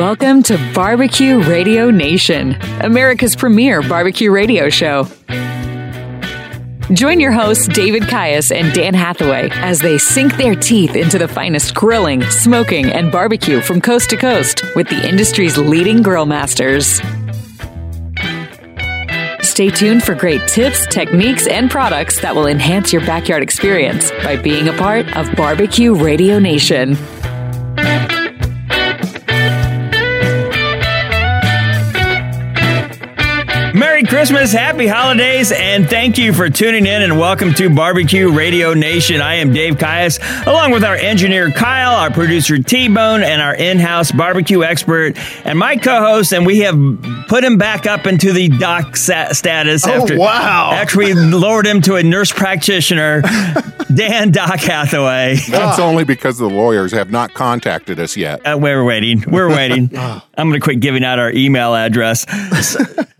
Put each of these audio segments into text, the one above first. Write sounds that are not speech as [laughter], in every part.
Welcome to Barbecue Radio Nation, America's premier barbecue radio show. Join your hosts, David Caius and Dan Hathaway, as they sink their teeth into the finest grilling, smoking, and barbecue from coast to coast with the industry's leading grill masters. Stay tuned for great tips, techniques, and products that will enhance your backyard experience by being a part of Barbecue Radio Nation. Christmas, happy holidays, and thank you for tuning in and welcome to Barbecue Radio Nation. I am Dave Caius, along with our engineer Kyle, our producer T Bone, and our in house barbecue expert, and my co host. And we have put him back up into the doc sa- status Oh, after, wow. after we lowered him to a nurse practitioner, [laughs] Dan Doc Hathaway. That's only because the lawyers have not contacted us yet. Uh, we're waiting. We're waiting. [laughs] I'm going to quit giving out our email address.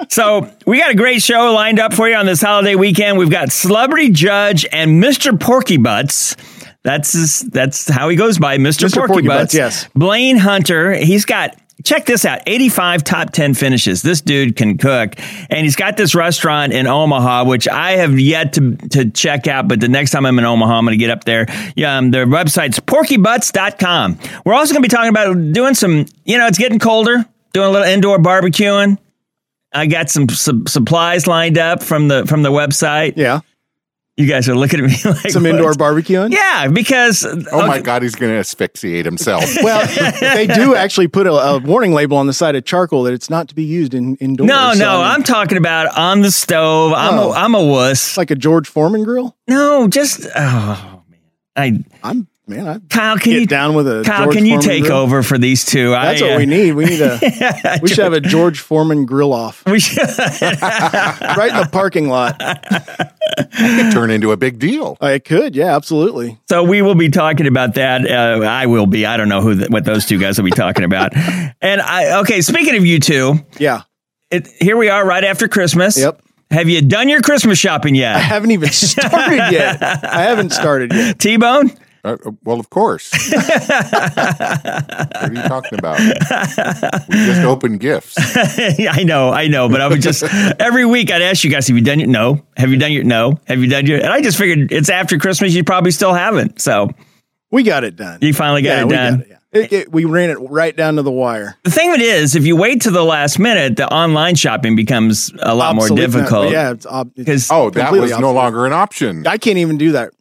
so, we got a great show lined up for you on this holiday weekend. We've got Celebrity Judge and Mr. Porky Butts. That's his, that's how he goes by, Mr. Mr. Porky, Porky Butts. Butts, yes. Blaine Hunter. He's got. Check this out 85 top 10 finishes. This dude can cook. And he's got this restaurant in Omaha, which I have yet to, to check out. But the next time I'm in Omaha, I'm going to get up there. Yeah, um, their website's porkybutts.com. We're also going to be talking about doing some, you know, it's getting colder, doing a little indoor barbecuing. I got some, some supplies lined up from the from the website. Yeah. You guys are looking at me [laughs] like Some what? indoor barbecuing. Yeah, because Oh my God, he's going to asphyxiate himself. [laughs] Well, [laughs] they do actually put a, a warning label on the side of charcoal that it's not to be used in indoors. No, So, no, I mean, I'm talking about on the stove. I'm Oh. a, I'm a wuss. Like a George Foreman grill. No, just oh man. I I'm man. I Kyle, can get you down with a Kyle, George can you Foreman take grill. over for these two? That's I, what uh, we need. We need a. [laughs] we should have a George Foreman grill off We should. [laughs] right in the parking lot. It could turn into a big deal. Uh, It could, yeah, absolutely. so we will be talking about that. Uh, I will be. I don't know who th- what those two guys will be talking about. [laughs] and I okay. Speaking of you two, Yeah. it, here we are right after Christmas. Yep. Have you done your Christmas shopping yet? I haven't even started yet. I haven't started yet. T Bone. Uh, uh, well, of course. [laughs] what are you talking about? We just opened gifts. [laughs] I know, I know, but I would just [laughs] every week I'd ask you guys, have you done your no? Have you done your no? Have you done your? And I just figured it's after Christmas, you probably still haven't. So We got it done. you finally got yeah, it we done. got it. Yeah. It- it- we ran it right down to the wire. The thing of it is, if you wait to the last minute, the online shopping becomes a lot more Obsolete now. difficult. Yeah, it's ob- it's- because Oh, that Completely was no longer an option. I can't even do that.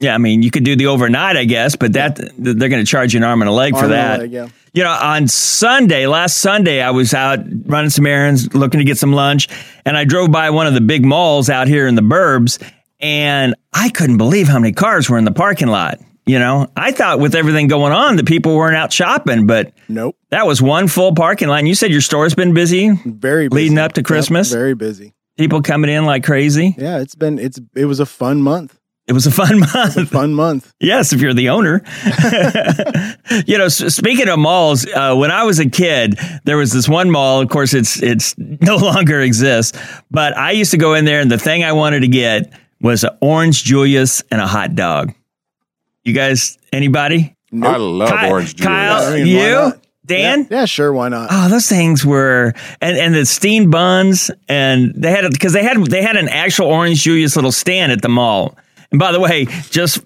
Yeah, I mean, you could do the overnight, I guess, but that they're going to charge you an arm and a leg for Arm a that. leg, yeah. You know, on Sunday, last Sunday, I was out running some errands, looking to get some lunch, and I drove by one of the big malls out here in the burbs, and I couldn't believe how many cars were in the parking lot. You know, I thought with everything going on, the people weren't out shopping, but Nope. that was one full parking lot. And you said your store's been busy, Very busy. Leading up to Yep, Christmas? very busy. people coming in like crazy. Yeah, it's been it's it was a fun month. It was a fun month. Fun month. Yes, if you're the owner. [laughs] you know, speaking of malls, uh, when I was a kid, there was this one mall. Of course, it's it's [laughs] no longer exists, but I used to go in there, and the thing I wanted to get was an orange Julius and a hot dog. You guys, anybody? I love Ky- orange Julius. Kyle, I mean, you. Dan. Yeah, yeah, sure, why not? Oh, those things were and and the steamed buns and they had because they had they had an actual Orange Julius little stand at the mall. And by the way, just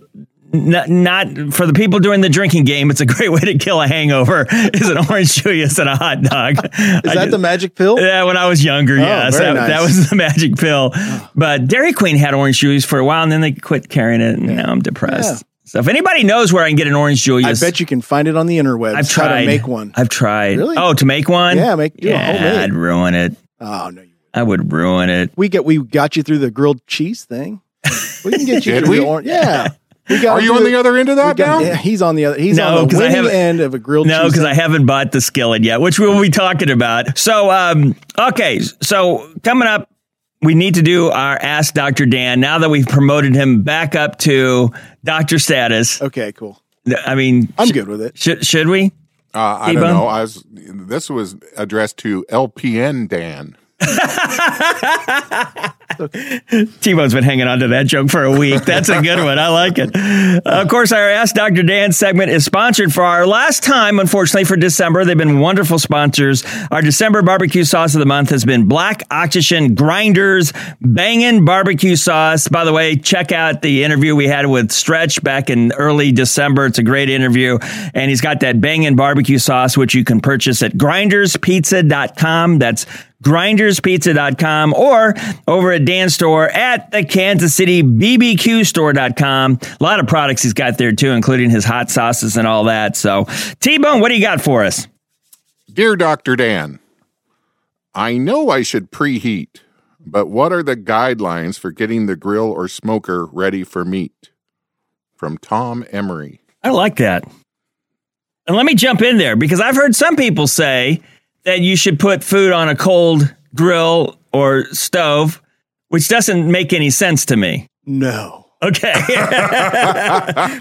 not, not for the people doing the drinking game, it's a great way to kill a hangover. [laughs] Is an Orange Julius and a hot dog. Is that the magic pill? Yeah, when I was younger, oh, yes, that, nice. that was the magic pill. Oh. But Dairy Queen had Orange Julius for a while, and then they quit carrying it, and now I'm depressed. So if anybody knows where I can get an Orange juice. I bet you can find it on the interwebs. I've tried to make one. I've tried. Really? Oh, to make one? Yeah, make- yeah. I'd ruin it. Oh no, you- I would ruin it. we get we got you through the grilled cheese thing. We can get you Did through we? the orange. Yeah. We got Are you through on the other end of that got- now? yeah, he's on the other. He's No, on 'cause the I winning end of a grilled No, because. I haven't bought the skillet yet, which we will be talking about. So, um, okay, so coming up, we need to do our Ask Dr. Dan now that we've promoted him back up to doctor status. Okay, cool. I mean, I'm sh- good with it. Should, should we? Uh, I T-Bone? don't know. I was. This was addressed to LPN Dan. [laughs] T-Bone's been hanging on to that joke for a week. That's a good one. I like it. of course, our Ask Dr. Dan segment is sponsored for our last time, unfortunately, for December. They've been wonderful sponsors. Our December barbecue sauce of the month has been Black Oxygen Grinders Bangin' Barbecue Sauce. By the way, check out the interview we had with Stretch back in early December. It's a great interview. And he's got that Bangin' Barbecue Sauce, which you can purchase at grinderspizza.com. That's grinderspizza.com or over at Dan's store at the Kansas City BBQ store.com. A lot of products he's got there too, including his hot sauces and all that. So, T Bone, what do you got for us? Dear Dr. Dan, I know I should preheat, but what are the guidelines for getting the grill or smoker ready for meat? From Tom Emery. I like that. And let me jump in there because I've heard some people say that you should put food on a cold grill or stove, which doesn't make any sense to me. No. Okay. [laughs]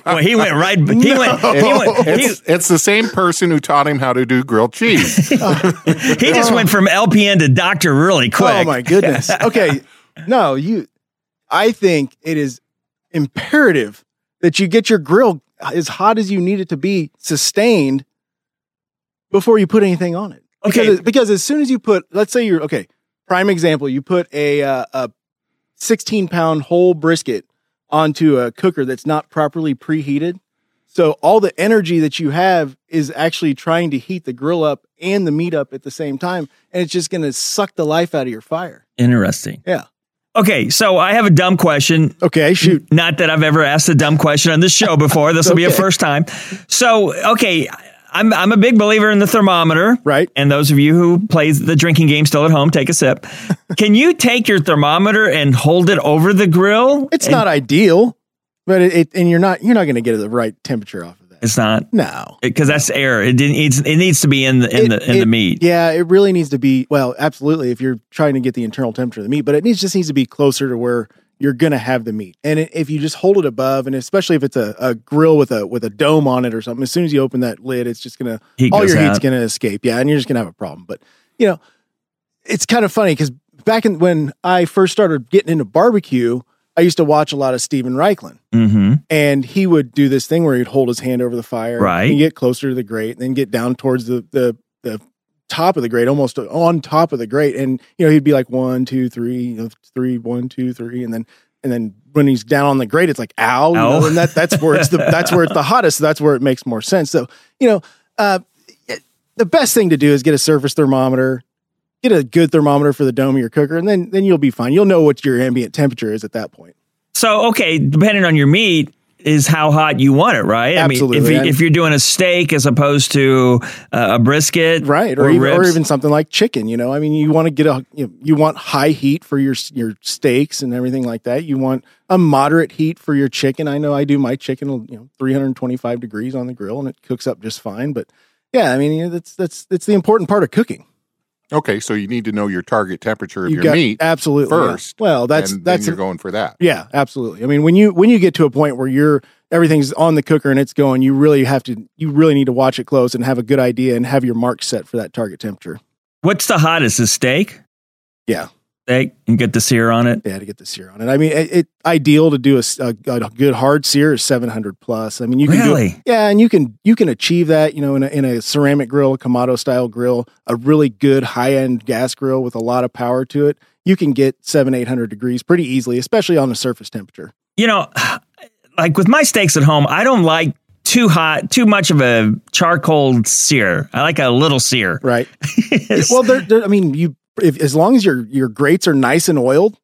well, he went right. He went. He went. He, It's, it's the same person who taught him how to do grilled cheese. [laughs] he just went from LPN to doctor really oh quick. Oh my goodness. [laughs] Okay. No, you I think it is imperative that you get your grill as hot as you need it to be sustained before you put anything on it. Okay. Because, because as soon as you put, let's say you're okay, prime example, you put a uh, a 16 pound whole brisket onto a cooker that's not properly preheated. So all the energy that you have is actually trying to heat the grill up and the meat up at the same time, and it's just going to suck the life out of your fire. Interesting. Yeah. Okay, so I have a dumb question. Okay, shoot. Not that I've ever asked a dumb question on this show before. This will be a first time. So, okay, I'm I'm a big believer in the thermometer. Right. And those of you who play the drinking game still at home, take a sip. [laughs] Can you take your thermometer and hold it over the grill? It's And- not ideal, but it, it and you're not you're not going to get the right temperature off of that. It's not No. because that's air. It didn't- needs it needs to be in the in It- the in the meat. Yeah, it really needs to be well, absolutely if you're trying to get the internal temperature of the meat, but it needs just needs to be closer to where you're going to have the meat. And if you just hold it above and especially if it's a, a grill with a with a dome on it or something, as soon as you open that lid, it's just going to Heat all your heat's going to escape. Yeah, and you're just going to have a problem. But, you know, it's kind of funny cuz back in when I first started getting into barbecue, I used to watch a lot of Steven Raichlen. Mm-hmm. and he would do this thing where he'd hold his hand over the fire Right. and get closer to the grate and then get down towards the the the top of the grate almost on top of the grate and you know he'd be like one two three you know, three one two three. And then and then when he's down on the grate it's like ow, you know, and that that's where it's the [laughs] that's where it's the hottest. So that's where it makes more sense. So you know uh the best thing to do is get a surface thermometer get a good thermometer for the dome of your cooker and then then you'll be fine. You'll know what your ambient temperature is at that point. So, okay, depending on your meat, is how hot you want it, right? I mean, Absolutely. if, you, you're doing a steak as opposed to uh, a brisket, right or, even, or even something like chicken you know? I mean you want to get a you, know, you want high heat for your your steaks and everything like that. You want a moderate heat for your chicken. I know i do. My chicken you know 325 degrees on the grill and it cooks up just fine but yeah i mean you know, that's that's that's the important part of cooking Okay, so you need to know your target temperature of you your got meat absolutely yeah. first. well that's and that's then you're going for that. yeah absolutely i mean when you when you get to a point where you're everything's on the cooker and it's going you really have to you really need to watch it close and have a good idea and have your mark set for that target temperature What's the hottest? Is steak? Yeah. Steak and get the sear on it. Yeah, to get the sear on it. I mean, it, it ideal to do a a good hard sear is 700 plus. I mean, you can do Really? it, yeah, and you can you can achieve that, you know, in a, in a ceramic grill, a Kamado style grill, a really good high end gas grill with a lot of power to it. You can get seven eight hundred degrees pretty easily, especially on the surface temperature. You know, [sighs] like with my steaks at home, I don't like too hot, too much of a charcoal sear. I like a little sear. Right. [laughs] well, they're, they're, I mean, you if as long as your your grates are nice and oiled,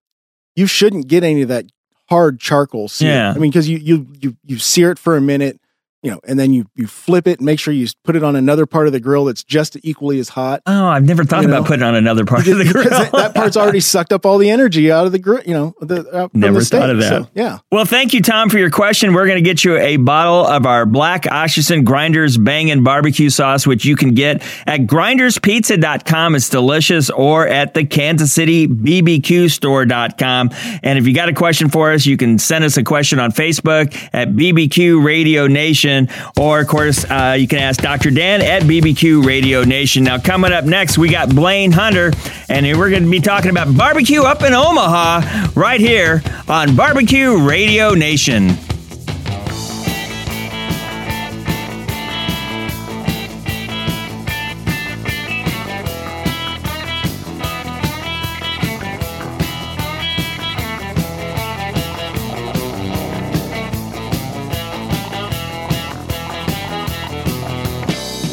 you shouldn't get any of that hard charcoal sear. Yeah. I mean, because you you you you sear it for a minute, you know, and then you you flip it. and Make sure you put it on another part of the grill that's just equally as hot. Oh, I've never thought You about know? putting on another part of the [laughs] grill. that, that part's already sucked up all the energy out of the grill. You know, the uh, Never the steak. thought of that. So, yeah. Well, thank you, Tom, for your question. We're going to get you a bottle of our Black Oxygen Grinders Bangin' Barbecue Sauce, which you can get at grinderspizza.com. It's delicious, or at the Kansas City BBQ store.com. And if you got a question for us, you can send us a question on Facebook at BBQ Radio Nation. Or of course, uh, you can ask Dr. Dan at BBQ Radio Nation. Now, coming up next, we got Blaine Hunter, and we're going to be talking about barbecue up in Omaha right here on Barbecue Radio Nation.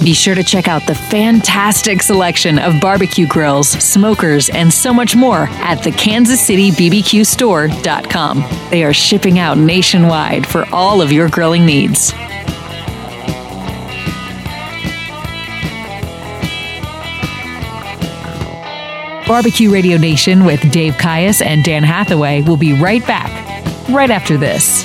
Be sure to check out the fantastic selection of barbecue grills, smokers, and so much more at the KansasCityBBQStore.com. They are shipping out nationwide for all of your grilling needs. Barbecue Radio Nation with Dave Caius and Dan Hathaway will be right back, right after this.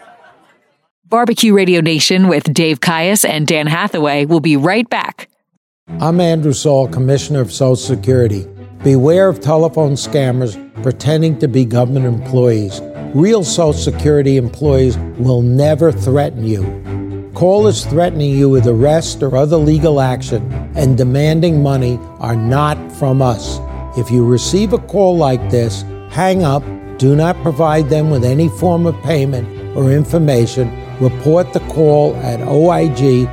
Barbecue Radio Nation with Dave Caius and Dan Hathaway will be right back. I'm Andrew Saul, Commissioner of Social Security. Beware of telephone scammers pretending to be government employees. Real Social Security employees will never threaten you. Callers threatening you with arrest or other legal action and demanding money are not from us. If you receive a call like this, hang up, do not provide them with any form of payment or information report the call at oig.ssa.gov.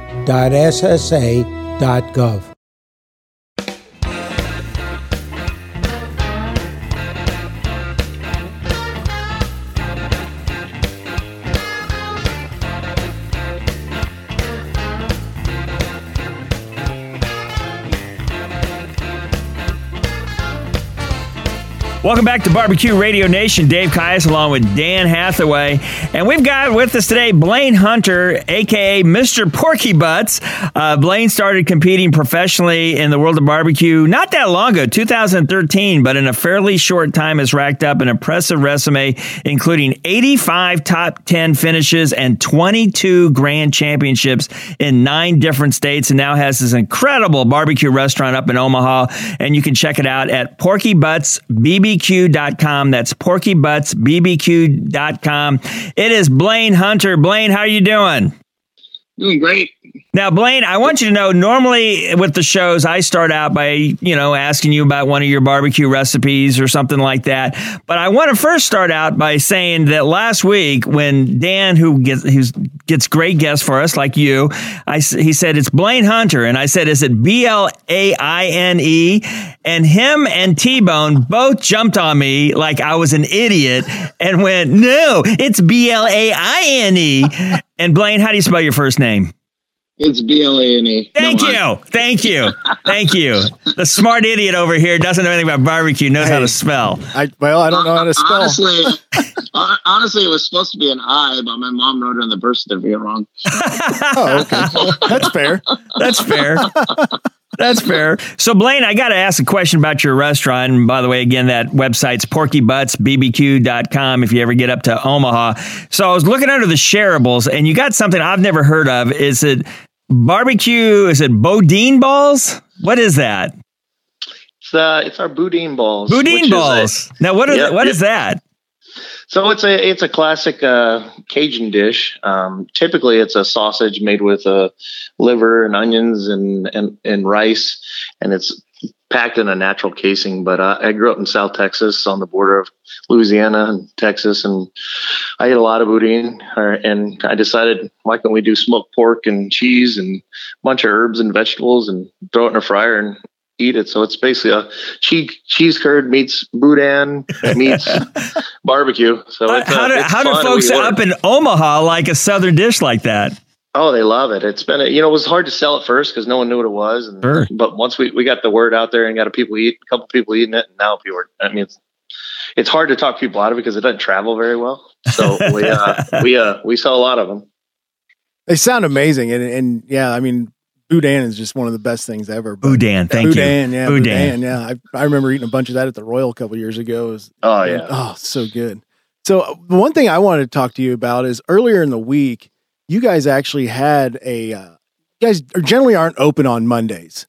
Welcome back to Barbecue Radio Nation. Dave Caius along with Dan Hathaway. And we've got with us today Blaine Hunter, aka Mr. Porky Butts. Uh, Blaine started competing professionally in the world of barbecue not that long ago, 2013, but in a fairly short time has racked up an impressive resume, including 85 top 10 finishes and 22 grand championships in nine different states, and now has this incredible barbecue restaurant up in Omaha. And you can check it out at Porky Butts BB porkybuttsbbq.com. That's porkybuttsbbq.com. It is Blaine Hunter. Blaine, how are you doing? Doing great. Now, Blaine, I want you to know normally with the shows, I start out by, you know, asking you about one of your barbecue recipes or something like that. But I want to first start out by saying that last week when Dan, who gets, who gets great guests for us like you, I, he said, it's Blaine Hunter. And I said, is it B L A I N E? And him and T Bone both jumped on me like I was an idiot and went, no, it's B L A I N E. And Blaine, how do you spell your first name? It's B L A N E. Thank no, you. I- Thank you. Thank you. The smart idiot over here doesn't know anything about barbecue, knows hey, how to spell. I, well, I don't know how to spell. Honestly, [laughs] honestly, it was supposed to be an I, but my mom wrote it on the birth certificate wrong. [laughs] oh, okay. That's fair. That's fair. [laughs] That's fair. So, Blaine, I got to ask a question about your restaurant. And by the way, again, that website's porkybuttsbbq.com if you ever get up to Omaha. So, I was looking under the shareables, and you got something I've never heard of. Is it barbecue? Is it Bodine balls? What is that? It's, uh, it's our Boudin balls. Boudin balls. A, now, what, are yep, what yep. is that? So it's a it's a classic uh, Cajun dish. Um, typically, it's a sausage made with uh, liver and onions and, and and rice, and it's packed in a natural casing. But uh, I grew up in South Texas, on the border of Louisiana and Texas, and I ate a lot of boudin. And I decided, why can't we do smoked pork and cheese and a bunch of herbs and vegetables and throw it in a fryer and eat it. So it's basically a cheese cheese curd meets boudin meets [laughs] barbecue. So how, how do, how do folks up in Omaha like a southern dish like that? Oh, they love it. It's been, a, you know, it was hard to sell at first because no one knew what it was. And, Sure. But once we, we got the word out there and got a people eat, a couple people eating it, and now people are, I mean, it's, it's hard to talk people out of it because it doesn't travel very well. So we, uh, [laughs] we, uh, we sell a lot of them. They sound amazing, and and yeah, I mean, boudin is just one of the best things ever. but- Boudin, thank boudin, you. yeah, Boudin. boudin, yeah. I, I remember eating a bunch of that at the Royal a couple years ago. Was, Oh, yeah. oh, so good. So uh, the one thing I wanted to talk to you about is earlier in the week, you guys actually had a. Uh, you guys generally aren't open on Mondays,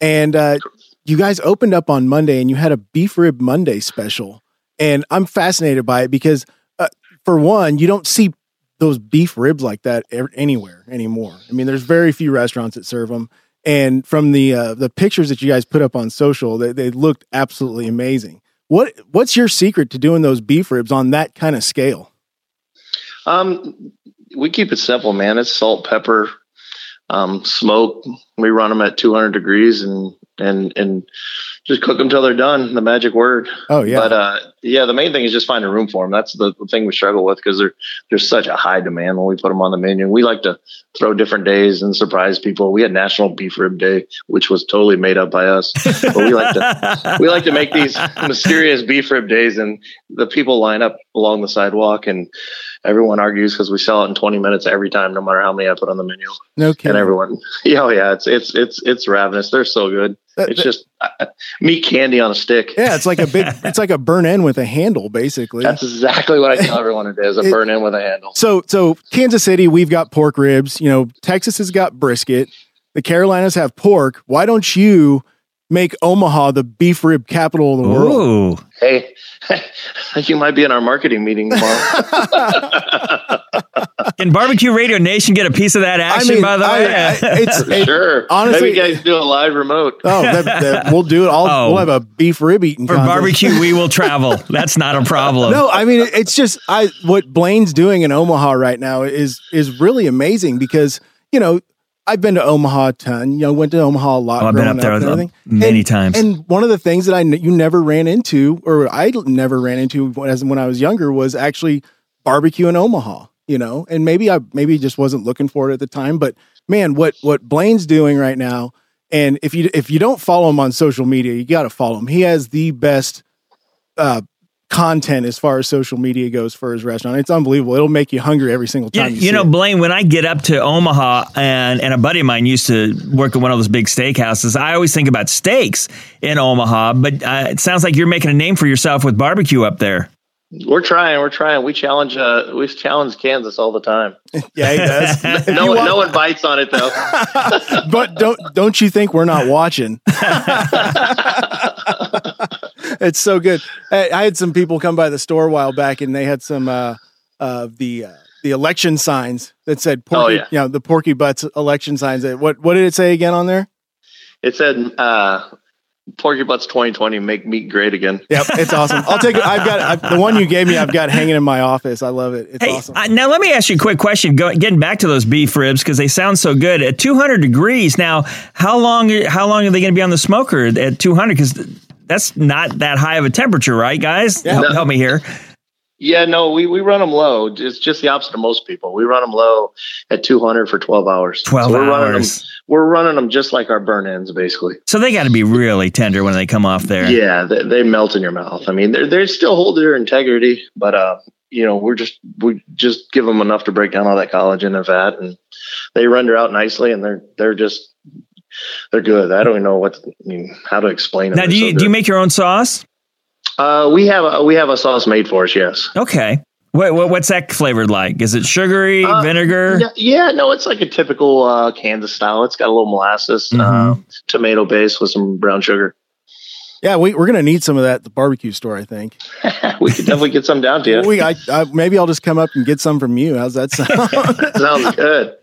and uh, you guys opened up on Monday, and you had a beef rib Monday special, and I'm fascinated by it because, uh, for one, you don't see those beef ribs like that anywhere anymore. I mean, there's very few restaurants that serve them. And from the uh, the pictures that you guys put up on social, they, they looked absolutely amazing. What what's your secret to doing those beef ribs on that kind of scale? Um, we keep it simple, man. It's salt, pepper, um, smoke. We run them at 200 degrees and and and just cook them till they're done. The magic word. Oh yeah, But uh, yeah, the main thing is just finding room for them. That's the, the thing we struggle with because they're there's such a high demand when we put them on the menu. We like to throw different days and surprise people. We had National Beef Rib Day, which was totally made up by us. But we like to [laughs] we like to make these mysterious beef rib days, and the people line up along the sidewalk, and everyone argues because we sell it in 20 minutes every time, no matter how many I put on the menu. no kidding. And everyone, yeah, [laughs] oh yeah, it's it's it's it's ravenous. They're so good. That- It's just uh, meat candy on a stick. yeah, it's like a big, [laughs] it's like a burn end with a handle, basically. That's exactly what I tell [laughs] everyone it is. A It- burn in with a handle. So, so Kansas City, we've got pork ribs. You know, Texas has got brisket. The Carolinas have pork. Why don't you make Omaha the beef rib capital of the world? Ooh. Hey, [laughs] you might be in our marketing meeting tomorrow. Can Barbecue Radio Nation get a piece of that action, mean, by the I- way? I- [laughs] it's For it- sure. honestly- Maybe you guys do a live remote. Oh, that, that, we'll do it. I'll, Oh. We'll have a beef rib eating For contest. barbecue, we will [laughs] travel. That's not a problem. No, I mean it's just I what Blaine's doing in Omaha right now is is really amazing because you know I've been to Omaha a ton. You know, went to Omaha a lot. Oh, I've been up there and many And- times. And one of the things that I you never ran into, or I never ran into when, as when I was younger, was actually barbecue in Omaha. You know, and maybe I maybe just wasn't looking for it at the time, but man, what what Blaine's doing right now, and if you if you don't follow him on social media, you got to follow him. He has the best uh, content as far as social media goes for his restaurant. It's unbelievable. It'll make you hungry every single You, time. You, you see know. Blaine, when I get up to Omaha and, and a buddy of mine used to work at one of those big steakhouses, I always think about steaks in Omaha, but uh, it sounds like you're making a name for yourself with barbecue up there. We're trying. We're trying. We challenge. Uh, we challenge Kansas all the time. [laughs] yeah, he does. [laughs] If No one, no one bites on it though. [laughs] but don't don't you think we're not watching? it's so good. I, I had some people come by the store a while back, and they had some uh, uh, the uh, the election signs that said Porky, Oh, yeah. you know, the Porky Butts election signs. That what what did it say again on there? It said, uh, "Porky Butts 2020, make meat great again." Yep, it's awesome. I'll take it. I've got i the one you gave me. I've got hanging in my office. I love it. It's Hey, awesome. uh, now let me ask you a quick question. Go, getting back to those beef ribs because they sound so good at 200 degrees. Now, how long? How long are they going to be on the smoker at 200? Because that's not that high of a temperature, right, guys? Help, No. help me here. Yeah, no, we, we run them low. It's just the opposite of most people. We run them low at 200 for 12 hours. 12 we're Running them, hours. we're running them just like our burn ends, basically. So they got to be really tender when they come off there. Yeah, they, they melt in your mouth. I mean, they they still hold their integrity, but uh, you know, we're just we just give them enough to break down all that collagen and fat, and they render out nicely, and they're they're just they're good. I don't even know what I mean how to explain it. Now, do you do you make your own sauce? Uh, we have a, we have a sauce made for us. Yes. Okay. What, what what's that flavored like? Is it sugary, Uh, vinegar? Yeah, yeah, no, it's like a typical uh, Kansas style. It's got a little molasses, Mhm. um, tomato base with some brown sugar. Yeah, we, we're gonna need some of that at the barbecue store. I think. [laughs] we could definitely get some down to you. [laughs] We, I, I, maybe I'll just come up and get some from you. How's that sound? [laughs] Sounds good.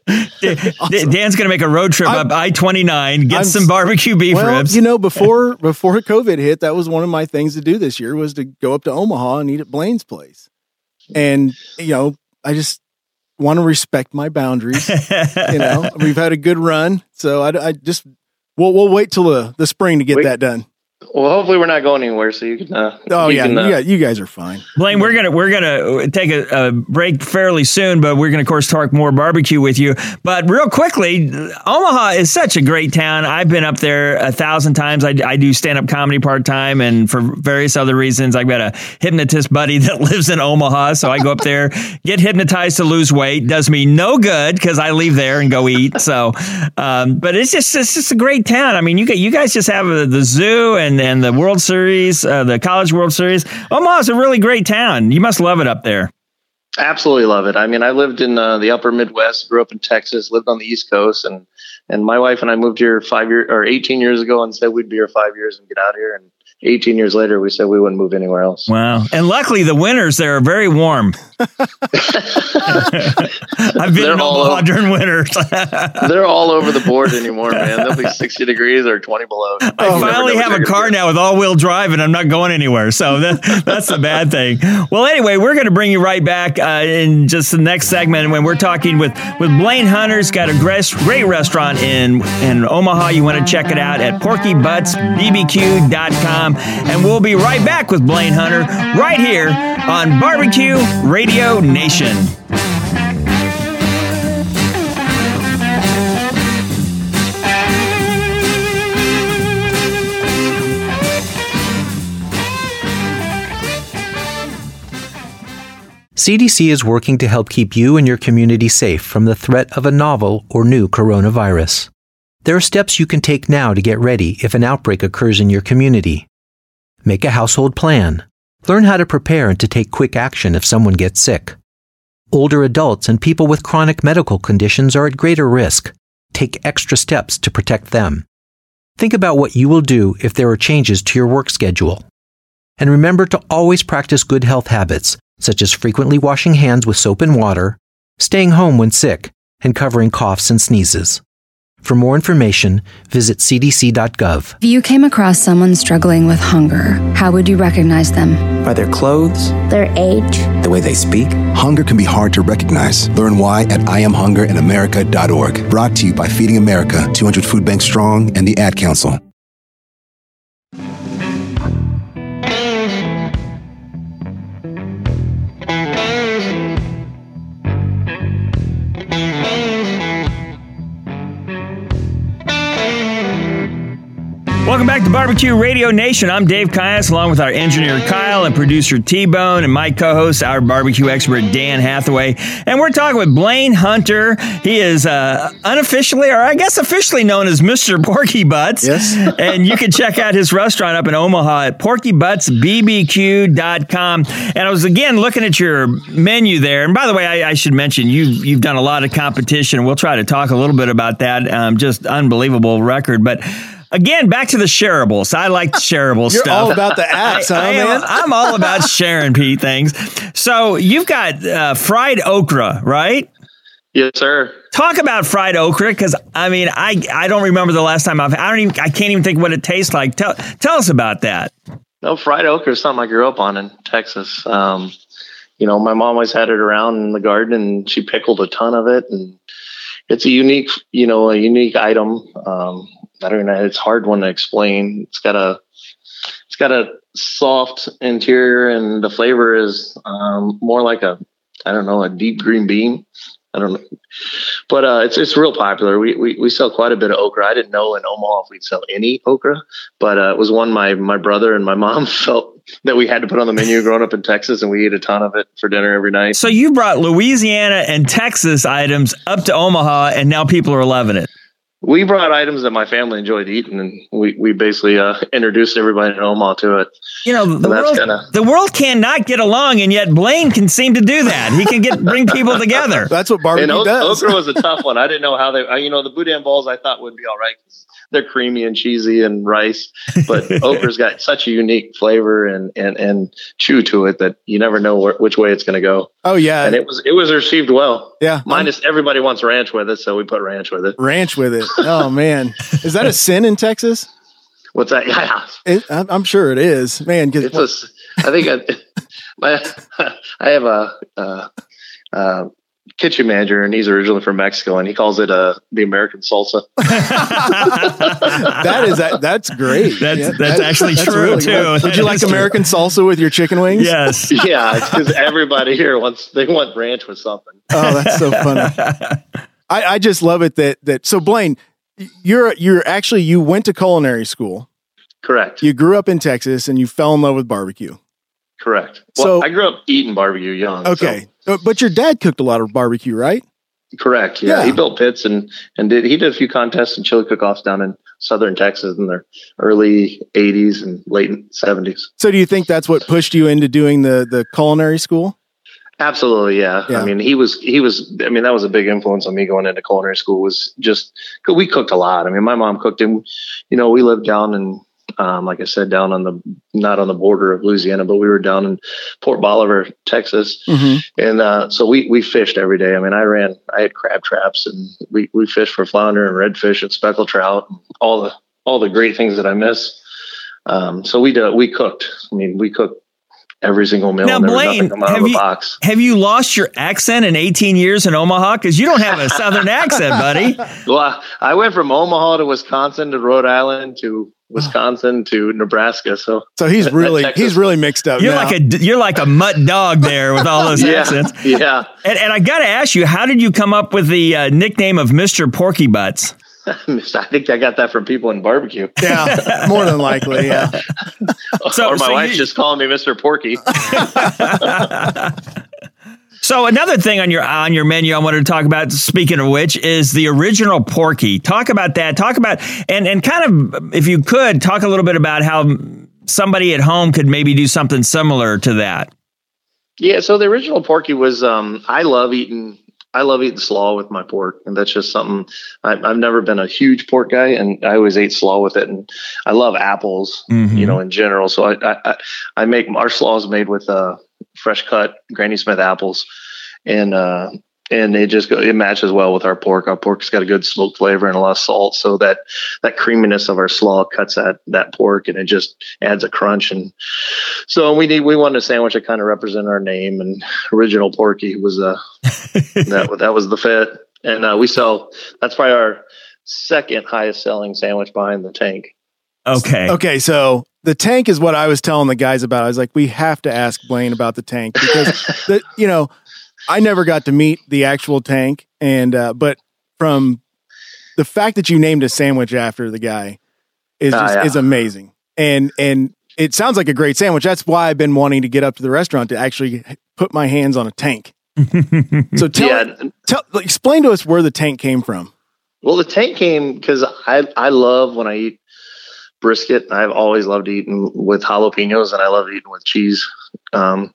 D- Dan's going to make a road trip I'm- up I twenty nine, get I'm some barbecue beef well, ribs. you know, before before COVID hit, that was one of my things to do this year was to go up to Omaha and eat at Blaine's place. And you know, I just want to respect my boundaries. you know, we've had a good run, so I, I just we'll we'll wait till the, the spring to get Wait. that done. Well, hopefully we're not going anywhere, so you can. Uh, Oh you yeah, can, uh, you, guys, you guys are fine. Blaine, we're gonna we're gonna take a, a break fairly soon, but we're gonna of course talk more barbecue with you. But real quickly, Omaha is such a great town. I've been up there a thousand times. I, I do stand up comedy part time, and for various other reasons, I've got a hypnotist buddy [laughs] that lives in Omaha, so I go up there, get hypnotized to lose weight. Does me no good because I leave there and go eat. So, um, but it's just it's just a great town. I mean, you got you guys just have the, the zoo and and the World Series, uh, the College World Series. Omaha's a really great town. You must love it up there. Absolutely love it. I mean, I lived in uh, the upper Midwest, grew up in Texas, lived on the East Coast, and and my wife and I moved here five years or 18 years ago and said we'd be here five years and get out here. And 18 years later, we said we wouldn't move anywhere else. Wow. And luckily, the winters there are very warm. [laughs] I've been They're in all Omaha over- during winters. [laughs] [laughs] They're all over the board anymore, man. They'll be 60 degrees or 20 below. I You never finally have a car now with all wheel drive and I'm not going anywhere. So that, that's the bad thing. Well, anyway, we're going to bring you right back uh, in just the next segment when we're talking with, with Blaine Hunter's got a great, great restaurant in, in Omaha. You want to check it out at porkybuttsbbq.com. And we'll be right back with Blaine Hunter right here on Barbecue Radio Nation. CDC is working to help keep you and your community safe from the threat of a novel or new coronavirus. There are steps you can take now to get ready if an outbreak occurs in your community. Make a household plan. Learn how to prepare and to take quick action if someone gets sick. Older adults and people with chronic medical conditions are at greater risk. Take extra steps to protect them. Think about what you will do if there are changes to your work schedule. And remember to always practice good health habits, such as frequently washing hands with soap and water, staying home when sick, and covering coughs and sneezes. For more information, visit cdc.gov. If you came across someone struggling with hunger, how would you recognize them? By their clothes, their age, the way they speak. Hunger can be hard to recognize. Learn why at IamHungerInAmerica.org. Brought to you by Feeding America, 200 Food Bank Strong, and the Ad Council. Welcome back to Barbecue Radio Nation. I'm Dave Caius, along with our engineer Kyle and producer T Bone, and my co host, our barbecue expert Dan Hathaway. And we're talking with Blaine Hunter. He is uh, unofficially, or I guess officially known as Mr. Porky Butts. Yes. [laughs] and you can check out his restaurant up in Omaha at porkybuttsbbq.com. And I was again looking at your menu there. And by the way, I, I should mention you've, you've done a lot of competition. We'll try to talk a little bit about that. Um, just unbelievable record. But Again, back to the shareables. I like the shareable You're stuff. all about the [laughs] apps, huh, I am- man? I'm all about [laughs] sharing Pete things. So you've got uh, fried okra, right? Yes, sir. Talk about fried okra because I mean I I don't remember the last time I've I don't even I can't even think what it tastes like. Tell tell us about that. No, fried okra is something I grew up on in Texas. Um, you know, my mom always had it around in the garden, and she pickled a ton of it. And it's a unique, you know, a unique item. Um, I don't know. It's hard one to explain. It's got a, it's got a soft interior, and the flavor is um, more like a, I don't know, a deep green bean. I don't know, but uh, it's it's real popular. We, we we sell quite a bit of okra. I didn't know in Omaha if we'd sell any okra, but uh, it was one my my brother and my mom [laughs] felt that we had to put on the menu growing up in Texas, and we ate a ton of it for dinner every night. So you brought Louisiana and Texas items up to Omaha, and now people are loving it. We brought items that my family enjoyed eating, and we we basically uh, introduced everybody in Omaha to it. You know, the world, kinda- the world cannot get along, and yet Blaine can seem to do that. He can get bring people together. [laughs] That's what and barbecue o- does. okra was a tough [laughs] one. I didn't know how they, uh, you know, the boudin balls I thought would be all right 'cause they're creamy and cheesy and rice, but [laughs] okra's got such a unique flavor and and and chew to it that you never know where, which way it's going to go. Oh yeah, And it was it was received well. yeah. Minus everybody wants ranch with it, so we put ranch with it. ranch with it. Oh man, is that a sin in Texas? What's that? [laughs] Yeah, It, I'm I'm sure it is, man. it's a. Because s- I think I, [laughs] my [laughs] I have a. Uh, uh, kitchen manager, and he's originally from Mexico, and he calls it uh, the American salsa. that is that, that's great. That's Yeah, that's actually true really too. good. Would That you like is true. American salsa with your chicken wings? Yes. yeah, because everybody here wants they want ranch with something. Oh, that's so funny. I, I just love it that that so Blaine, you're you're actually you went to culinary school. Correct. You grew up in Texas and you fell in love with barbecue. Correct. Well, So- I grew up eating barbecue young. Okay. Uh, But your dad cooked a lot of barbecue, right? Correct. Yeah. Yeah. He built pits and and did he did a few contests and chili cook-offs down in southern Texas in the early '80s and late '70s. So do you think that's what pushed you into doing the the culinary school? Absolutely, yeah. Yeah. I mean, he was he was. I mean, that was a big influence on me going into culinary school. Was just we cooked a lot. I mean, my mom cooked, and you know, we lived down in, um, like I said, down on the not on the border of Louisiana, but we were down in Port Bolivar, Texas, and uh, so we we fished every day. I mean, I ran, I had crab traps, and we we fished for flounder and redfish and speckled trout, and all the all the great things that I miss. Um, so we did, we cooked. I mean, we cooked every single meal. Now, and Blaine, nothing coming out have of you, box. have you lost your accent in 18 years in Omaha? Because you don't have a Southern accent, buddy. [laughs] Well, I went from Omaha to Wisconsin to Rhode Island to Wisconsin to Nebraska. So, So he's really he's really mixed up. You're now. like a you're like a mutt dog there with all those [laughs] Yeah, accents. yeah. And, and I got to ask you, how did you come up with the uh, nickname of Mister Porky Butts? [laughs] I think I got that from people in barbecue. [laughs] yeah, more than likely. Yeah. So- or my so wife's you- just calling me Mr. Porky. [laughs] So another thing on your on your menu I wanted to talk about. Speaking of which, is the original Porky. Talk about that. Talk about and and kind of if you could talk a little bit about how somebody at home could maybe do something similar to that. Yeah, so the original Porky was um I love eating I love eating slaw with my pork, and that's just something I, I've never been a huge pork guy, and I always ate slaw with it. And I love apples, Mhm. you know, in general. So I I, I- I make our slaw is made with uh fresh cut Granny Smith apples, and uh and it just go, it matches well with our pork. Our pork's got a good smoke flavor and a lot of salt, so that that creaminess of our slaw cuts that that pork, and it just adds a crunch. And so we need we wanted a sandwich that kind of represented our name. And original Porky was uh [laughs] that that was the fit. And uh, we sell that's probably our second highest selling sandwich behind the tank. Okay. Okay, so the tank is what I was telling the guys about. I was like, we have to ask Blaine about the tank because [laughs] the you know, I never got to meet the actual tank, and uh, but from the fact that you named a sandwich after the guy is Ah, just, yeah. is amazing, and and it sounds like a great sandwich. That's why I've been wanting to get up to the restaurant to actually put my hands on a tank. [laughs] So tell, Yeah. tell explain to us where the tank came from. Well, the tank came because I I love when I eat brisket. I've always loved eating with jalapenos, and I love eating with cheese. Um,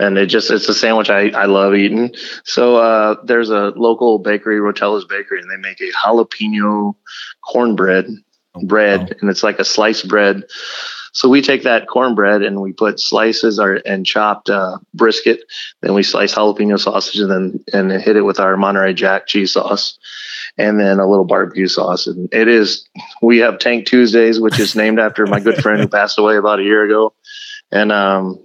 and it just it's a sandwich I, I love eating. So uh, there's a local bakery, Rotella's Bakery, and they make a jalapeno cornbread bread, and it's like a sliced bread. So we take that cornbread and we put slices or and chopped uh, brisket. Then we slice jalapeno sausage and then and hit it with our Monterey Jack cheese sauce, and then a little barbecue sauce. And it is we have Tank Tuesdays, which is named after my good friend who passed away about a year ago, and um,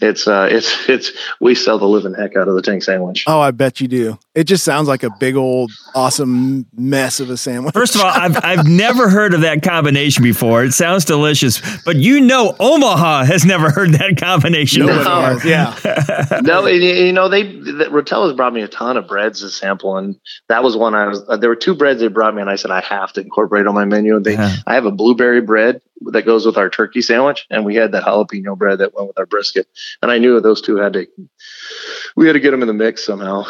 it's uh, it's it's we sell the living heck out of the tank sandwich. Oh, I bet you do. It just sounds like a big old awesome mess of a sandwich. First of all, I've I've never heard of that combination before. It sounds delicious, but you know, Omaha has never heard that combination Nobody before. yeah. [laughs] no, and, you know they the, Rotella's brought me a ton of breads to sample, and that was one I was. Uh, there were two breads they brought me, and I said I have to incorporate on my menu. And they, I have a blueberry bread that goes with our turkey sandwich, and we had that jalapeno bread that went with our brisket, and I knew those two had to. We had to get them in the mix somehow.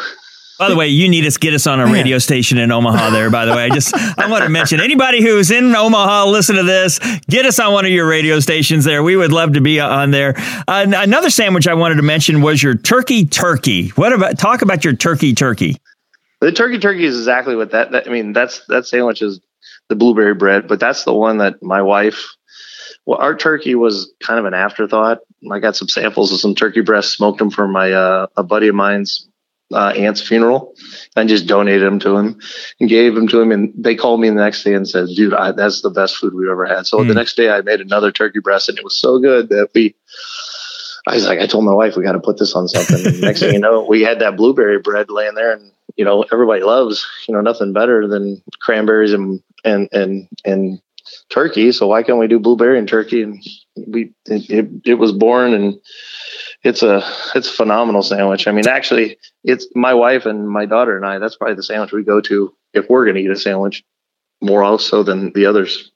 By the way, you need us get us on a radio station in Omaha. There, by the way, I just I want to mention anybody who's in Omaha, listen to this. Get us on one of your radio stations there. We would love to be on there. Uh, another sandwich I wanted to mention was your turkey turkey. What about talk about your turkey turkey? The turkey turkey is exactly what that, that I mean. That's that sandwich is the blueberry bread, but that's the one that my wife. Well, our turkey was kind of an afterthought. I got some samples of some turkey breasts, smoked them for my uh, a buddy of mine's uh, aunt's funeral, and just donated them to him and gave them to him. And they called me the next day and said, "Dude, I, that's the best food we've ever had." So the next day, I made another turkey breast, and it was so good that we I was like, I told my wife we got to put this on something. And next thing you know, we had that blueberry bread laying there, and you know everybody loves you know nothing better than cranberries and and and and turkey. So why can't we do blueberry and turkey? And we it, it, it was born, and it's a it's a phenomenal sandwich. I mean, actually, it's my wife and my daughter and I. That's probably the sandwich we go to if we're going to eat a sandwich more also than the others.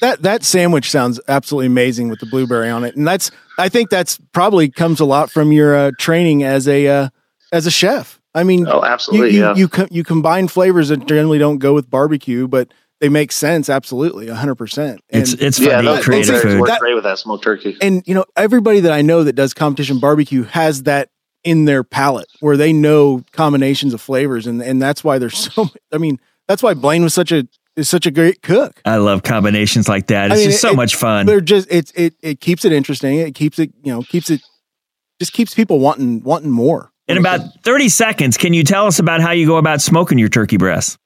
That that sandwich sounds absolutely amazing with the blueberry on it, and that's I think that's probably comes a lot from your uh, training as a uh, as a chef. I mean, oh, absolutely, you you, yeah. you, co- you combine flavors that generally don't go with barbecue, but they make sense. Absolutely, hundred percent. It's it's fun yeah, to no, creative food. work great with that smoked turkey. And you know, everybody that I know that does competition barbecue has that in their palate where they know combinations of flavors, and and that's why there's so. [laughs] I mean, that's why Blaine was such a is such a great cook. I love combinations like that. It's I mean, just it- so it- much fun. They're just it it it keeps it interesting. It keeps it you know keeps it just keeps people wanting wanting more. In about 30 seconds, can you tell us about how you go about smoking your turkey breast?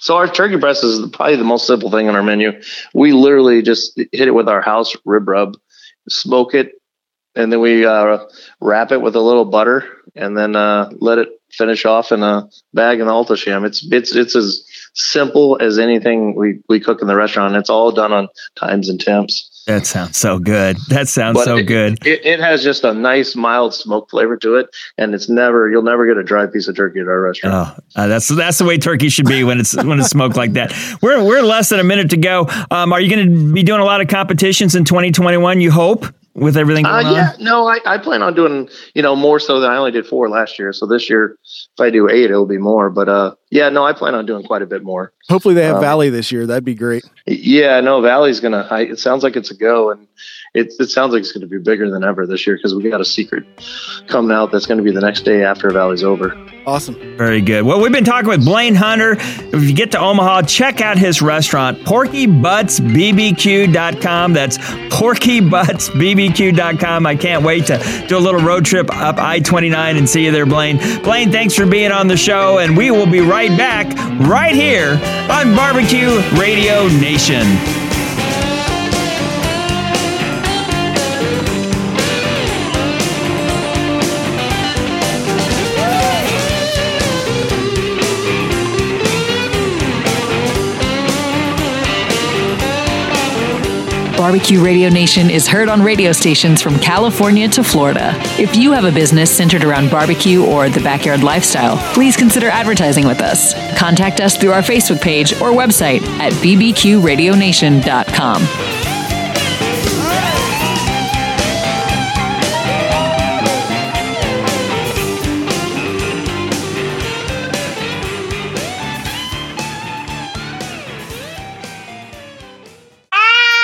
So our turkey breast is probably the most simple thing on our menu. We literally just hit it with our house rib rub, smoke it, and then we uh, wrap it with a little butter, and then uh, let it finish off in a bag in the Alto-Shaam. It's it's it's as simple as anything we we cook in the restaurant. It's all done on times and temps. That sounds so good. That sounds But so it- good. It, it has just a nice mild smoke flavor to it, and it's never you'll never get a dry piece of turkey at our restaurant. Oh, uh, that's that's the way turkey should be when it's when it's smoked like that. We're we're less than a minute to go. Um, are you going to be doing a lot of competitions in 2021? You hope with everything Uh, going yeah, on. no, I, I plan on doing you know more so than I only did four last year. So this year, if I do eight, it'll be more. But uh, yeah, no, I plan on doing quite a bit more. Hopefully they have Um, Valley this year. That'd be great. Yeah, no, Valley's gonna. I, it sounds like it's a go, and it it sounds like it's gonna be bigger than ever this year because we got a secret coming out that's gonna be the next day after Valley's over. Awesome. Very good. Well, we've been talking with Blaine Hunter. If you get to Omaha, check out his restaurant, PorkyButtsBBQ.com. That's PorkyButtsBBQ.com. I can't wait to do a little road trip up I 29 and see you there, Blaine. Blaine, thanks for being on the show, and we will be right back right here on Barbecue Radio Nation. Barbecue Radio Nation is heard on radio stations from California to Florida. If you have a business centered around barbecue or the backyard lifestyle, please consider advertising with us. Contact us through our Facebook page or website at bbqradionation.com.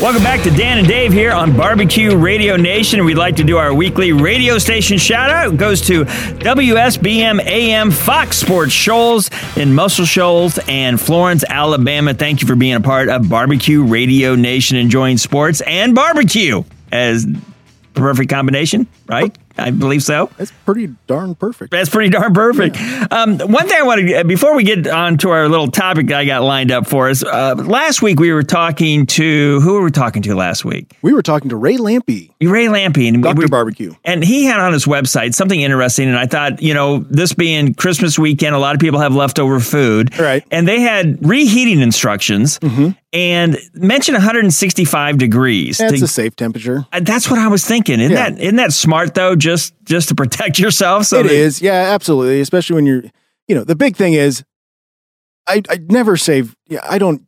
Welcome back to Dan and Dave here on Barbecue Radio Nation. We'd like to do our weekly radio station shout out. It goes to WSBM AM Fox Sports Shoals in Muscle Shoals and Florence, Alabama. Thank you for being a part of Barbecue Radio Nation, enjoying sports and barbecue as perfect combination, right? I believe so. That's pretty darn perfect. That's pretty darn perfect. Um, one thing I want to, before we get on to our little topic that I got lined up for us, uh, last week we were talking to, who were we talking to last week? We were talking to Ray Lampe, Ray Lampe. And Dr. we- Barbecue. And he had on his website something interesting. And I thought, you know, this being Christmas weekend, a lot of people have leftover food. Right. And they had reheating instructions and mention 165 degrees. That's to- a safe temperature. Uh, That's what I was thinking. Isn't Yeah. that isn't that smart though? Just just to protect yourself. So It that- is, yeah, absolutely. Especially when you're, you know, the big thing is, I I never save. Yeah, I don't.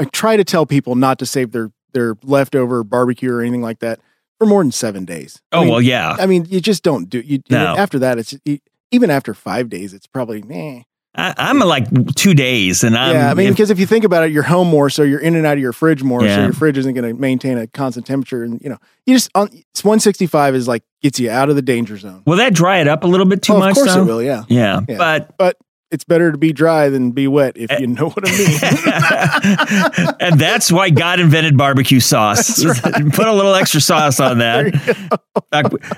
I try to tell people not to save their their leftover barbecue or anything like that for more than seven days. I Oh mean, well, yeah. I mean, you just don't do. You No. after that, it's you, even after five days, it's probably meh. I, I'm like two days, and I'm yeah, I mean, if- because if you think about it, you're home more, so you're in and out of your fridge more, so your fridge isn't going to maintain a constant temperature, and you know, you just uh, on it's 165 is like gets you out of the danger zone. will that dry it up a little bit too Oh, much? Of course though? it will, yeah. Yeah, Yeah. but but it's better to be dry than be wet if you know what I mean. [laughs] and that's why God invented barbecue sauce. [laughs] Put a little extra sauce on that.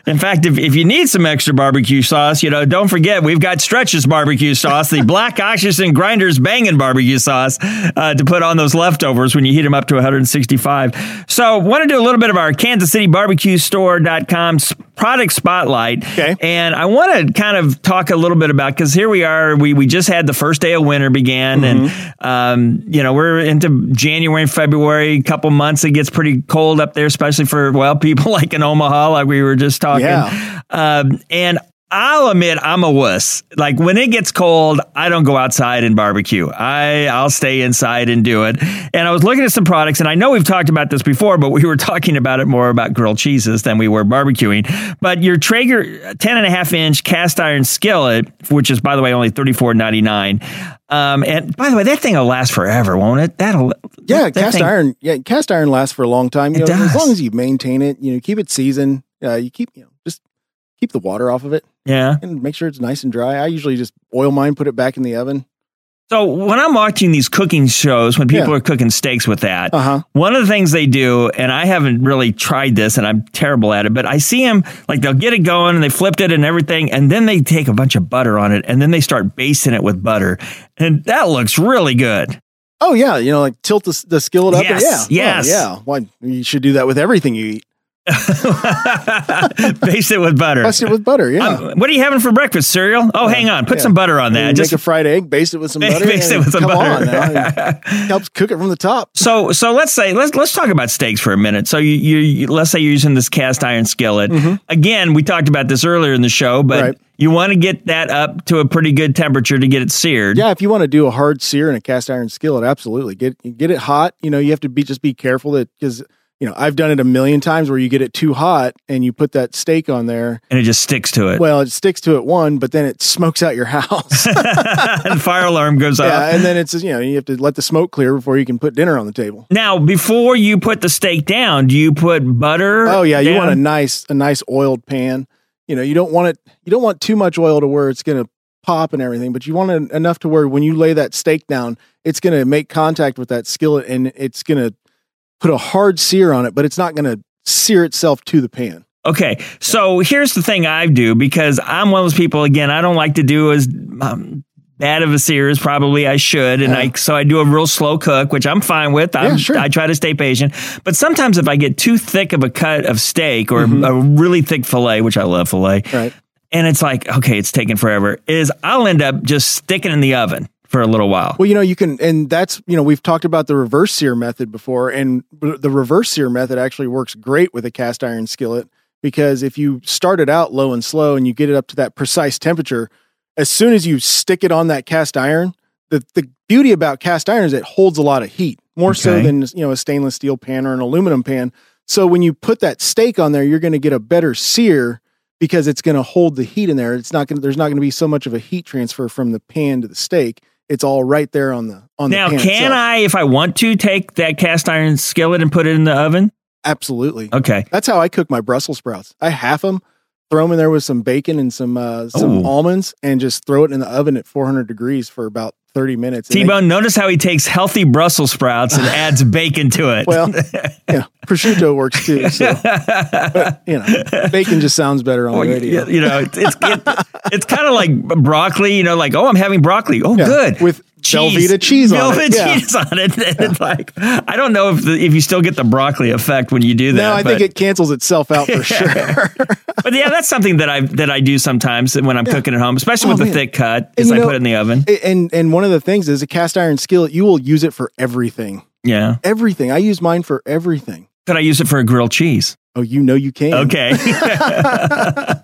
In fact, if, if you need some extra barbecue sauce, you know, don't forget we've got Stretches barbecue sauce, the Black Oxygen and Grinders banging barbecue sauce uh, to put on those leftovers when you heat them up to 165. So, want to do a little bit of our Kansas City Barbecue Store.com product spotlight. Okay. And I want to kind of talk a little bit about because here we are. We we just had the first day of winter began, and um, you know we're into January and February. A couple months it gets pretty cold up there, especially for well [laughs] people like in Omaha, like we were just talking. Yeah. Um, and I'll admit I'm a wuss. Like when it gets cold, I don't go outside and barbecue. I I'll stay inside and do it. And I was looking at some products, and I know we've talked about this before, but we were [laughs] talking about it more about grilled cheeses than we were barbecuing. But your Traeger 10 and a half inch cast iron skillet, which is by the way only thirty four ninety nine. Um, and by the way, that thing will last forever, won't it? That'll Yeah, that cast thing- iron. Yeah, cast iron lasts for a long time. You It know, as long as you maintain it, you know, keep it seasoned. Uh, you keep, you know, just keep the water off of it Yeah. and make sure it's nice and dry. I usually just oil mine, put it back in the oven. So when I'm watching these cooking shows, when people Yeah. are cooking steaks with that, Uh-huh. one of the things they do, and I haven't really tried this, and I'm terrible at it, but I see them like they'll get it going and they flipped it and everything, and then they take a bunch of butter on it, and then they start basting it with butter, and that looks really good. Oh yeah, you know, like tilt the, the skillet up. and- Yes, yeah, yes. Oh, yeah. Why you should do that with everything you eat. [laughs] Baste it with butter. Baste it with butter. Yeah. Um, what are you having for breakfast? Cereal? Oh, hang on, put yeah. some butter on that. you Just make a fried egg, baste it with some [laughs] butter. Baste it with some come butter. On now. [laughs] Helps cook it from the top. So so let's say let's let's talk about steaks for a minute. So you, you, you let's say you're using this cast iron skillet. Again, we talked about this earlier in the show, but Mm-hmm. Right. you want to get that up to a pretty good temperature to get it seared. Yeah, if you want to do a hard sear in a cast iron skillet, absolutely get get it hot. You know, you have to be just be careful that because you know I've done it a million times where you get it too hot and you put that steak on there. And it just sticks to it. Well, it sticks to it one, but then it smokes out your house. [laughs] and fire alarm goes off. yeah, and then it's you know you have to let the smoke clear before you can put dinner on the table. Now, before you put the steak down, do you put butter? Oh yeah, you want a nice a nice oiled pan. You know, you don't want it you don't want too much oil to where it's going to pop and everything, but you want it enough to where when you lay that steak down, it's going to make contact with that skillet and it's going to put a hard sear on it, but it's not going to sear itself to the pan. Okay, so here's the thing I do because I'm one of those people. Again, I don't like to do as um, bad of a sear as probably I should, and I so I do a real slow cook, which I'm fine with. I'm, Yeah, sure. I try to stay patient, but sometimes if I get too thick of a cut of steak or Mhm. a really thick fillet, which I love fillet, Right. and it's like okay, it's taking forever, is I'll end up just sticking in the oven for a little while. Well, you know, you can, and that's, you know, we've talked about the reverse sear method before, and the reverse sear method actually works great with a cast iron skillet because if you start it out low and slow and you get it up to that precise temperature, as soon as you stick it on that cast iron, the, the beauty about cast iron is it holds a lot of heat, more so than, you know, a stainless steel pan or an aluminum pan. So when you put that steak on there, you're going to get a better sear because it's going to hold the heat in there. It's not going there's not going to be so much of a heat transfer from the pan to the steak. It's all right there on the on now, the pan can itself. I, if I want to, take that cast iron skillet and put it in the oven? Absolutely. Okay. That's how I cook my Brussels sprouts. I half them, throw them in there with some bacon and some uh, some Ooh. almonds, and just throw it in the oven at 400 degrees for about 30 minutes. T Bone, notice how he takes healthy Brussels sprouts and [laughs] adds bacon to it. Well, [laughs] yeah, prosciutto works too. So, but, you know, bacon just sounds better on Well, the radio. you, you know, it's it's, it, it's kind of like broccoli. You know, like oh, I'm having broccoli. Oh, Yeah, good with Velveeta cheese on it, Velveeta yeah. cheese on it. [laughs] And it's like I don't know if the, if you still get the broccoli effect when you do that. no, I but, think it cancels itself out for [laughs] sure. [laughs] but yeah, that's something that I that I do sometimes when I'm cooking at home, especially Oh, with the thick cut. Is I know- put it in the oven. and and one of the things is a cast iron skillet. You will use it for everything. Yeah. Everything. I use mine for everything. Could I use it for a grilled cheese? Oh, you know you can. Okay. [laughs]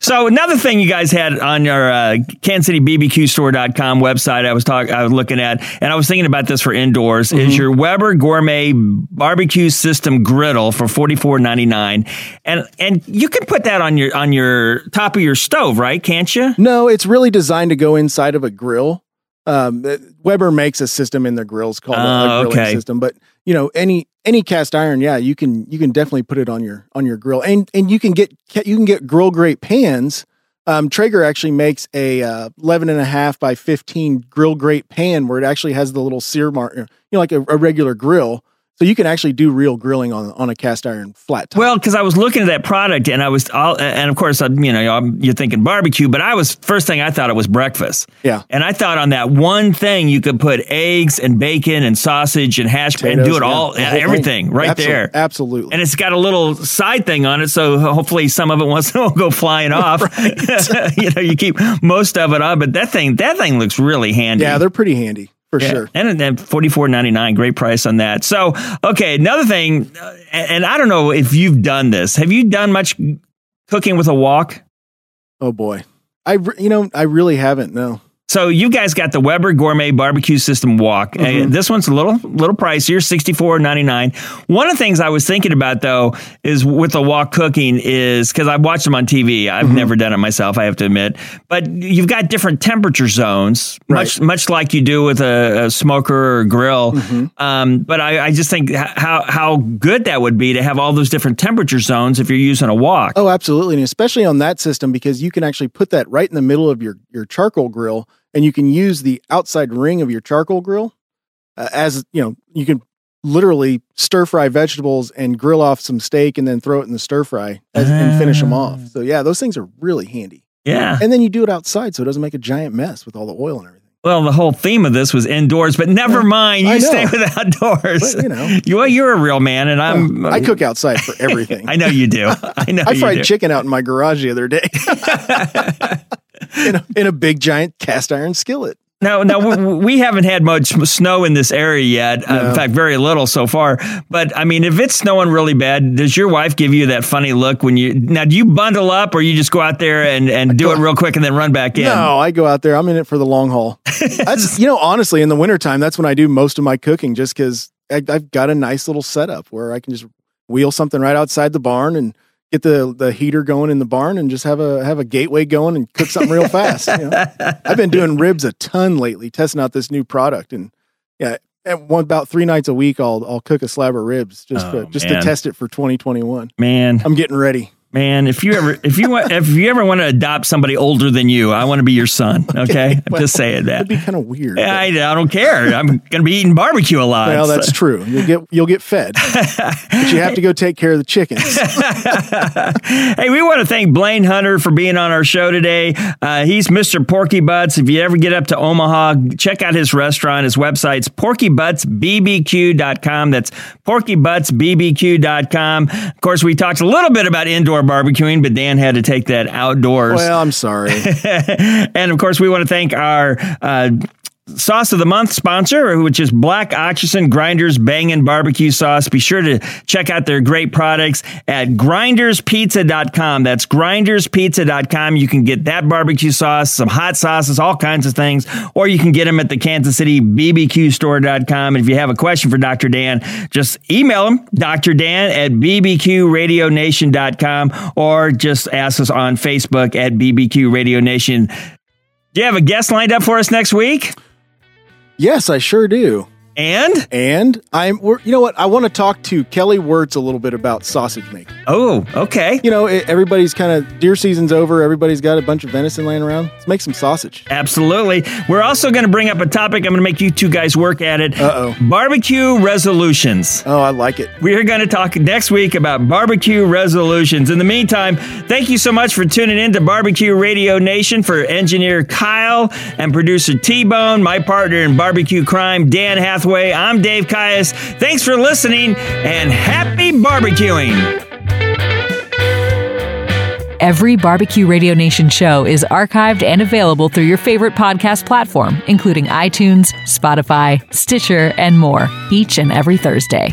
So another thing you guys had on your uh, KansasCityBBQStore.com website, I was talking, I was looking at, and I was thinking about this for indoors, Mm-hmm. is your Weber Gourmet Barbecue System Griddle for forty four ninety nine, and and you can put that on your on your top of your stove, right? Can't you? No, it's really designed to go inside of a grill. Um, uh, Weber makes a system in their grills called a- a, Oh, grilling okay. system, but you know any any cast iron, yeah, you can you can definitely put it on your on your grill, and and you can get you can get grill grate pans. Um, Traeger actually makes a uh, 11 and a half by 15 grill grate pan where it actually has the little sear mark, you know, like a, a regular grill. So you can actually do real grilling on on a cast iron flat top. Well, because I was looking at that product, and I was, all, and of course, I'm, you know, you're thinking barbecue, but I was first thing I thought it was breakfast. Yeah. And I thought on that one thing you could put eggs and bacon and sausage and hash and do Potatoes, it all, yeah, the everything thing. right Absol- there. Absolutely. And it's got a little side thing on it, so hopefully some of it [laughs] won't won't [laughs] go flying [laughs] off. you know, you keep most of it on, but that thing that thing looks really handy. Yeah, they're pretty handy for Yeah. sure. And then forty four ninety nine, great price on that. So okay, another thing, uh, and and I don't know if you've done this. Have you done much cooking with a wok? Oh boy, I you know I really haven't. No. So you guys got the Weber Gourmet Barbecue System Wok. Uh, Mhm. this one's a little little pricier, sixty four ninety nine. One of the things I was thinking about though is with the wok cooking is because I've watched them on TV. I've Mm-hmm. never done it myself, I have to admit. But you've got different temperature zones, much much like you do with a, a smoker or grill. Mm-hmm. Um, but I, I just think how how good that would be to have all those different temperature zones if you're using a wok. Oh, absolutely, and especially on that system because you can actually put that right in the middle of your your charcoal grill, and you can use the outside ring of your charcoal grill uh, as you know. You can literally stir fry vegetables and grill off some steak, and then throw it in the stir fry as, and finish them off. So yeah, those things are really handy. Yeah. and then you do it outside, so it doesn't make a giant mess with all the oil and everything. Well, the whole theme of this was indoors, but never mind. You stay with [laughs] outdoors. But, you know. you, well, you're a real man, and I'm. I cook outside for [laughs] everything. I know you do. I know. I fried do. chicken out in my garage the other day [laughs] in, a, in a big giant cast iron skillet. No, no, we- we haven't had much snow in this area yet. Uh, No. in fact, very little so far. But I mean, if it's snowing really bad, does your wife give you that funny look when you now? Do you bundle up, or you just go out there and, and do it real quick and then run back in? No, I go out there. I'm in it for the long haul. [laughs] That's you know, honestly, in the wintertime, that's when I do most of my cooking, just because I've got a nice little setup where I can just wheel something right outside the barn and get the the heater going in the barn and just have a have a gateway going and cook something real fast. You know? [laughs] I've been doing ribs a ton lately, testing out this new product, and yeah. And one about three nights a week, I'll I'll cook a slab of ribs just Oh, for, just man. to test it for 2021. Man, I'm getting ready. Man, if you ever if you want if you ever want to adopt somebody older than you, I want to be your son. [laughs] Okay, I'm just saying that. It'd be kind of weird. I, I don't care. I'm going to be eating barbecue a lot. Well, that's so- true. You'll get you'll get fed, [laughs] but you have to go take care of the chickens. [laughs] hey, we want to thank Blaine Hunter for being on our show today. Uh, he's Mr. Porky Butts. If you ever get up to Omaha, check out his restaurant. His website's porkybuttsbbq.com. That's porkybuttsbbq.com. Of course, we talked a little bit about indoor barbecuing, but Dan had to take that outdoors. Well, I'm sorry. [laughs] and of course, we want to thank our uh, sauce of the month sponsor, which is Black Oxygen Grinders Bangin' Barbecue Sauce. Be sure to check out their great products at grinderspizza.com. That's grinderspizza.com. You can get that barbecue sauce, some hot sauces, all kinds of things, or you can get them at the Kansas City BBQ store.com. And if you have a question for Dr. Dan, just email him, Dr. Dan at bbqradionation.com, or just ask us on Facebook at BBQ Radio Nation. Do you have a guest lined up for us next week? Yes, I sure do. And and I'm we're, you know what I want to talk to Kelly Wirtz a little bit about sausage making. Oh, okay. You know, it, everybody's kind of deer season's over. Everybody's got a bunch of venison laying around. Let's make some sausage. Absolutely. We're also going to bring up a topic. I'm going to make you two guys work at it. Uh oh. Barbecue resolutions. Oh, I like it. We're going to talk next week about barbecue resolutions. In the meantime, thank you so much for tuning in to Barbecue Radio Nation for engineer Kyle and producer T Bone, my partner in barbecue crime, Dan Hathaway. Pathway. I'm Dave Caius. Thanks for listening and happy barbecuing. Every Barbecue Radio Nation show is archived and available through your favorite podcast platform, including iTunes, Spotify, Stitcher, and more, each and every Thursday.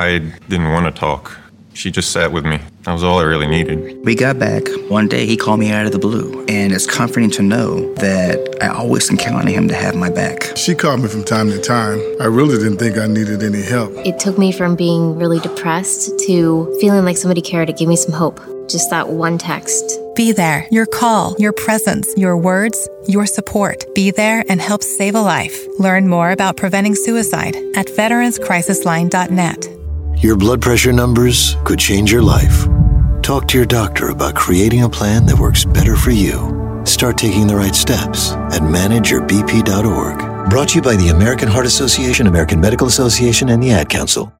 I didn't want to talk. She just sat with me. That was all I really needed. We got back. One day he called me out of the blue, and it's comforting to know that I always can count on him to have my back. She called me from time to time. I really didn't think I needed any help. It took me from being really depressed to feeling like somebody cared to give me some hope. Just that one text. Be there. Your call, your presence, your words, your support. Be there and help save a life. Learn more about preventing suicide at veteranscrisisline.net. Your blood pressure numbers could change your life. Talk to your doctor about creating a plan that works better for you. Start taking the right steps at manageyourbp.org. Brought to you by the American Heart Association, American Medical Association, and the Ad Council.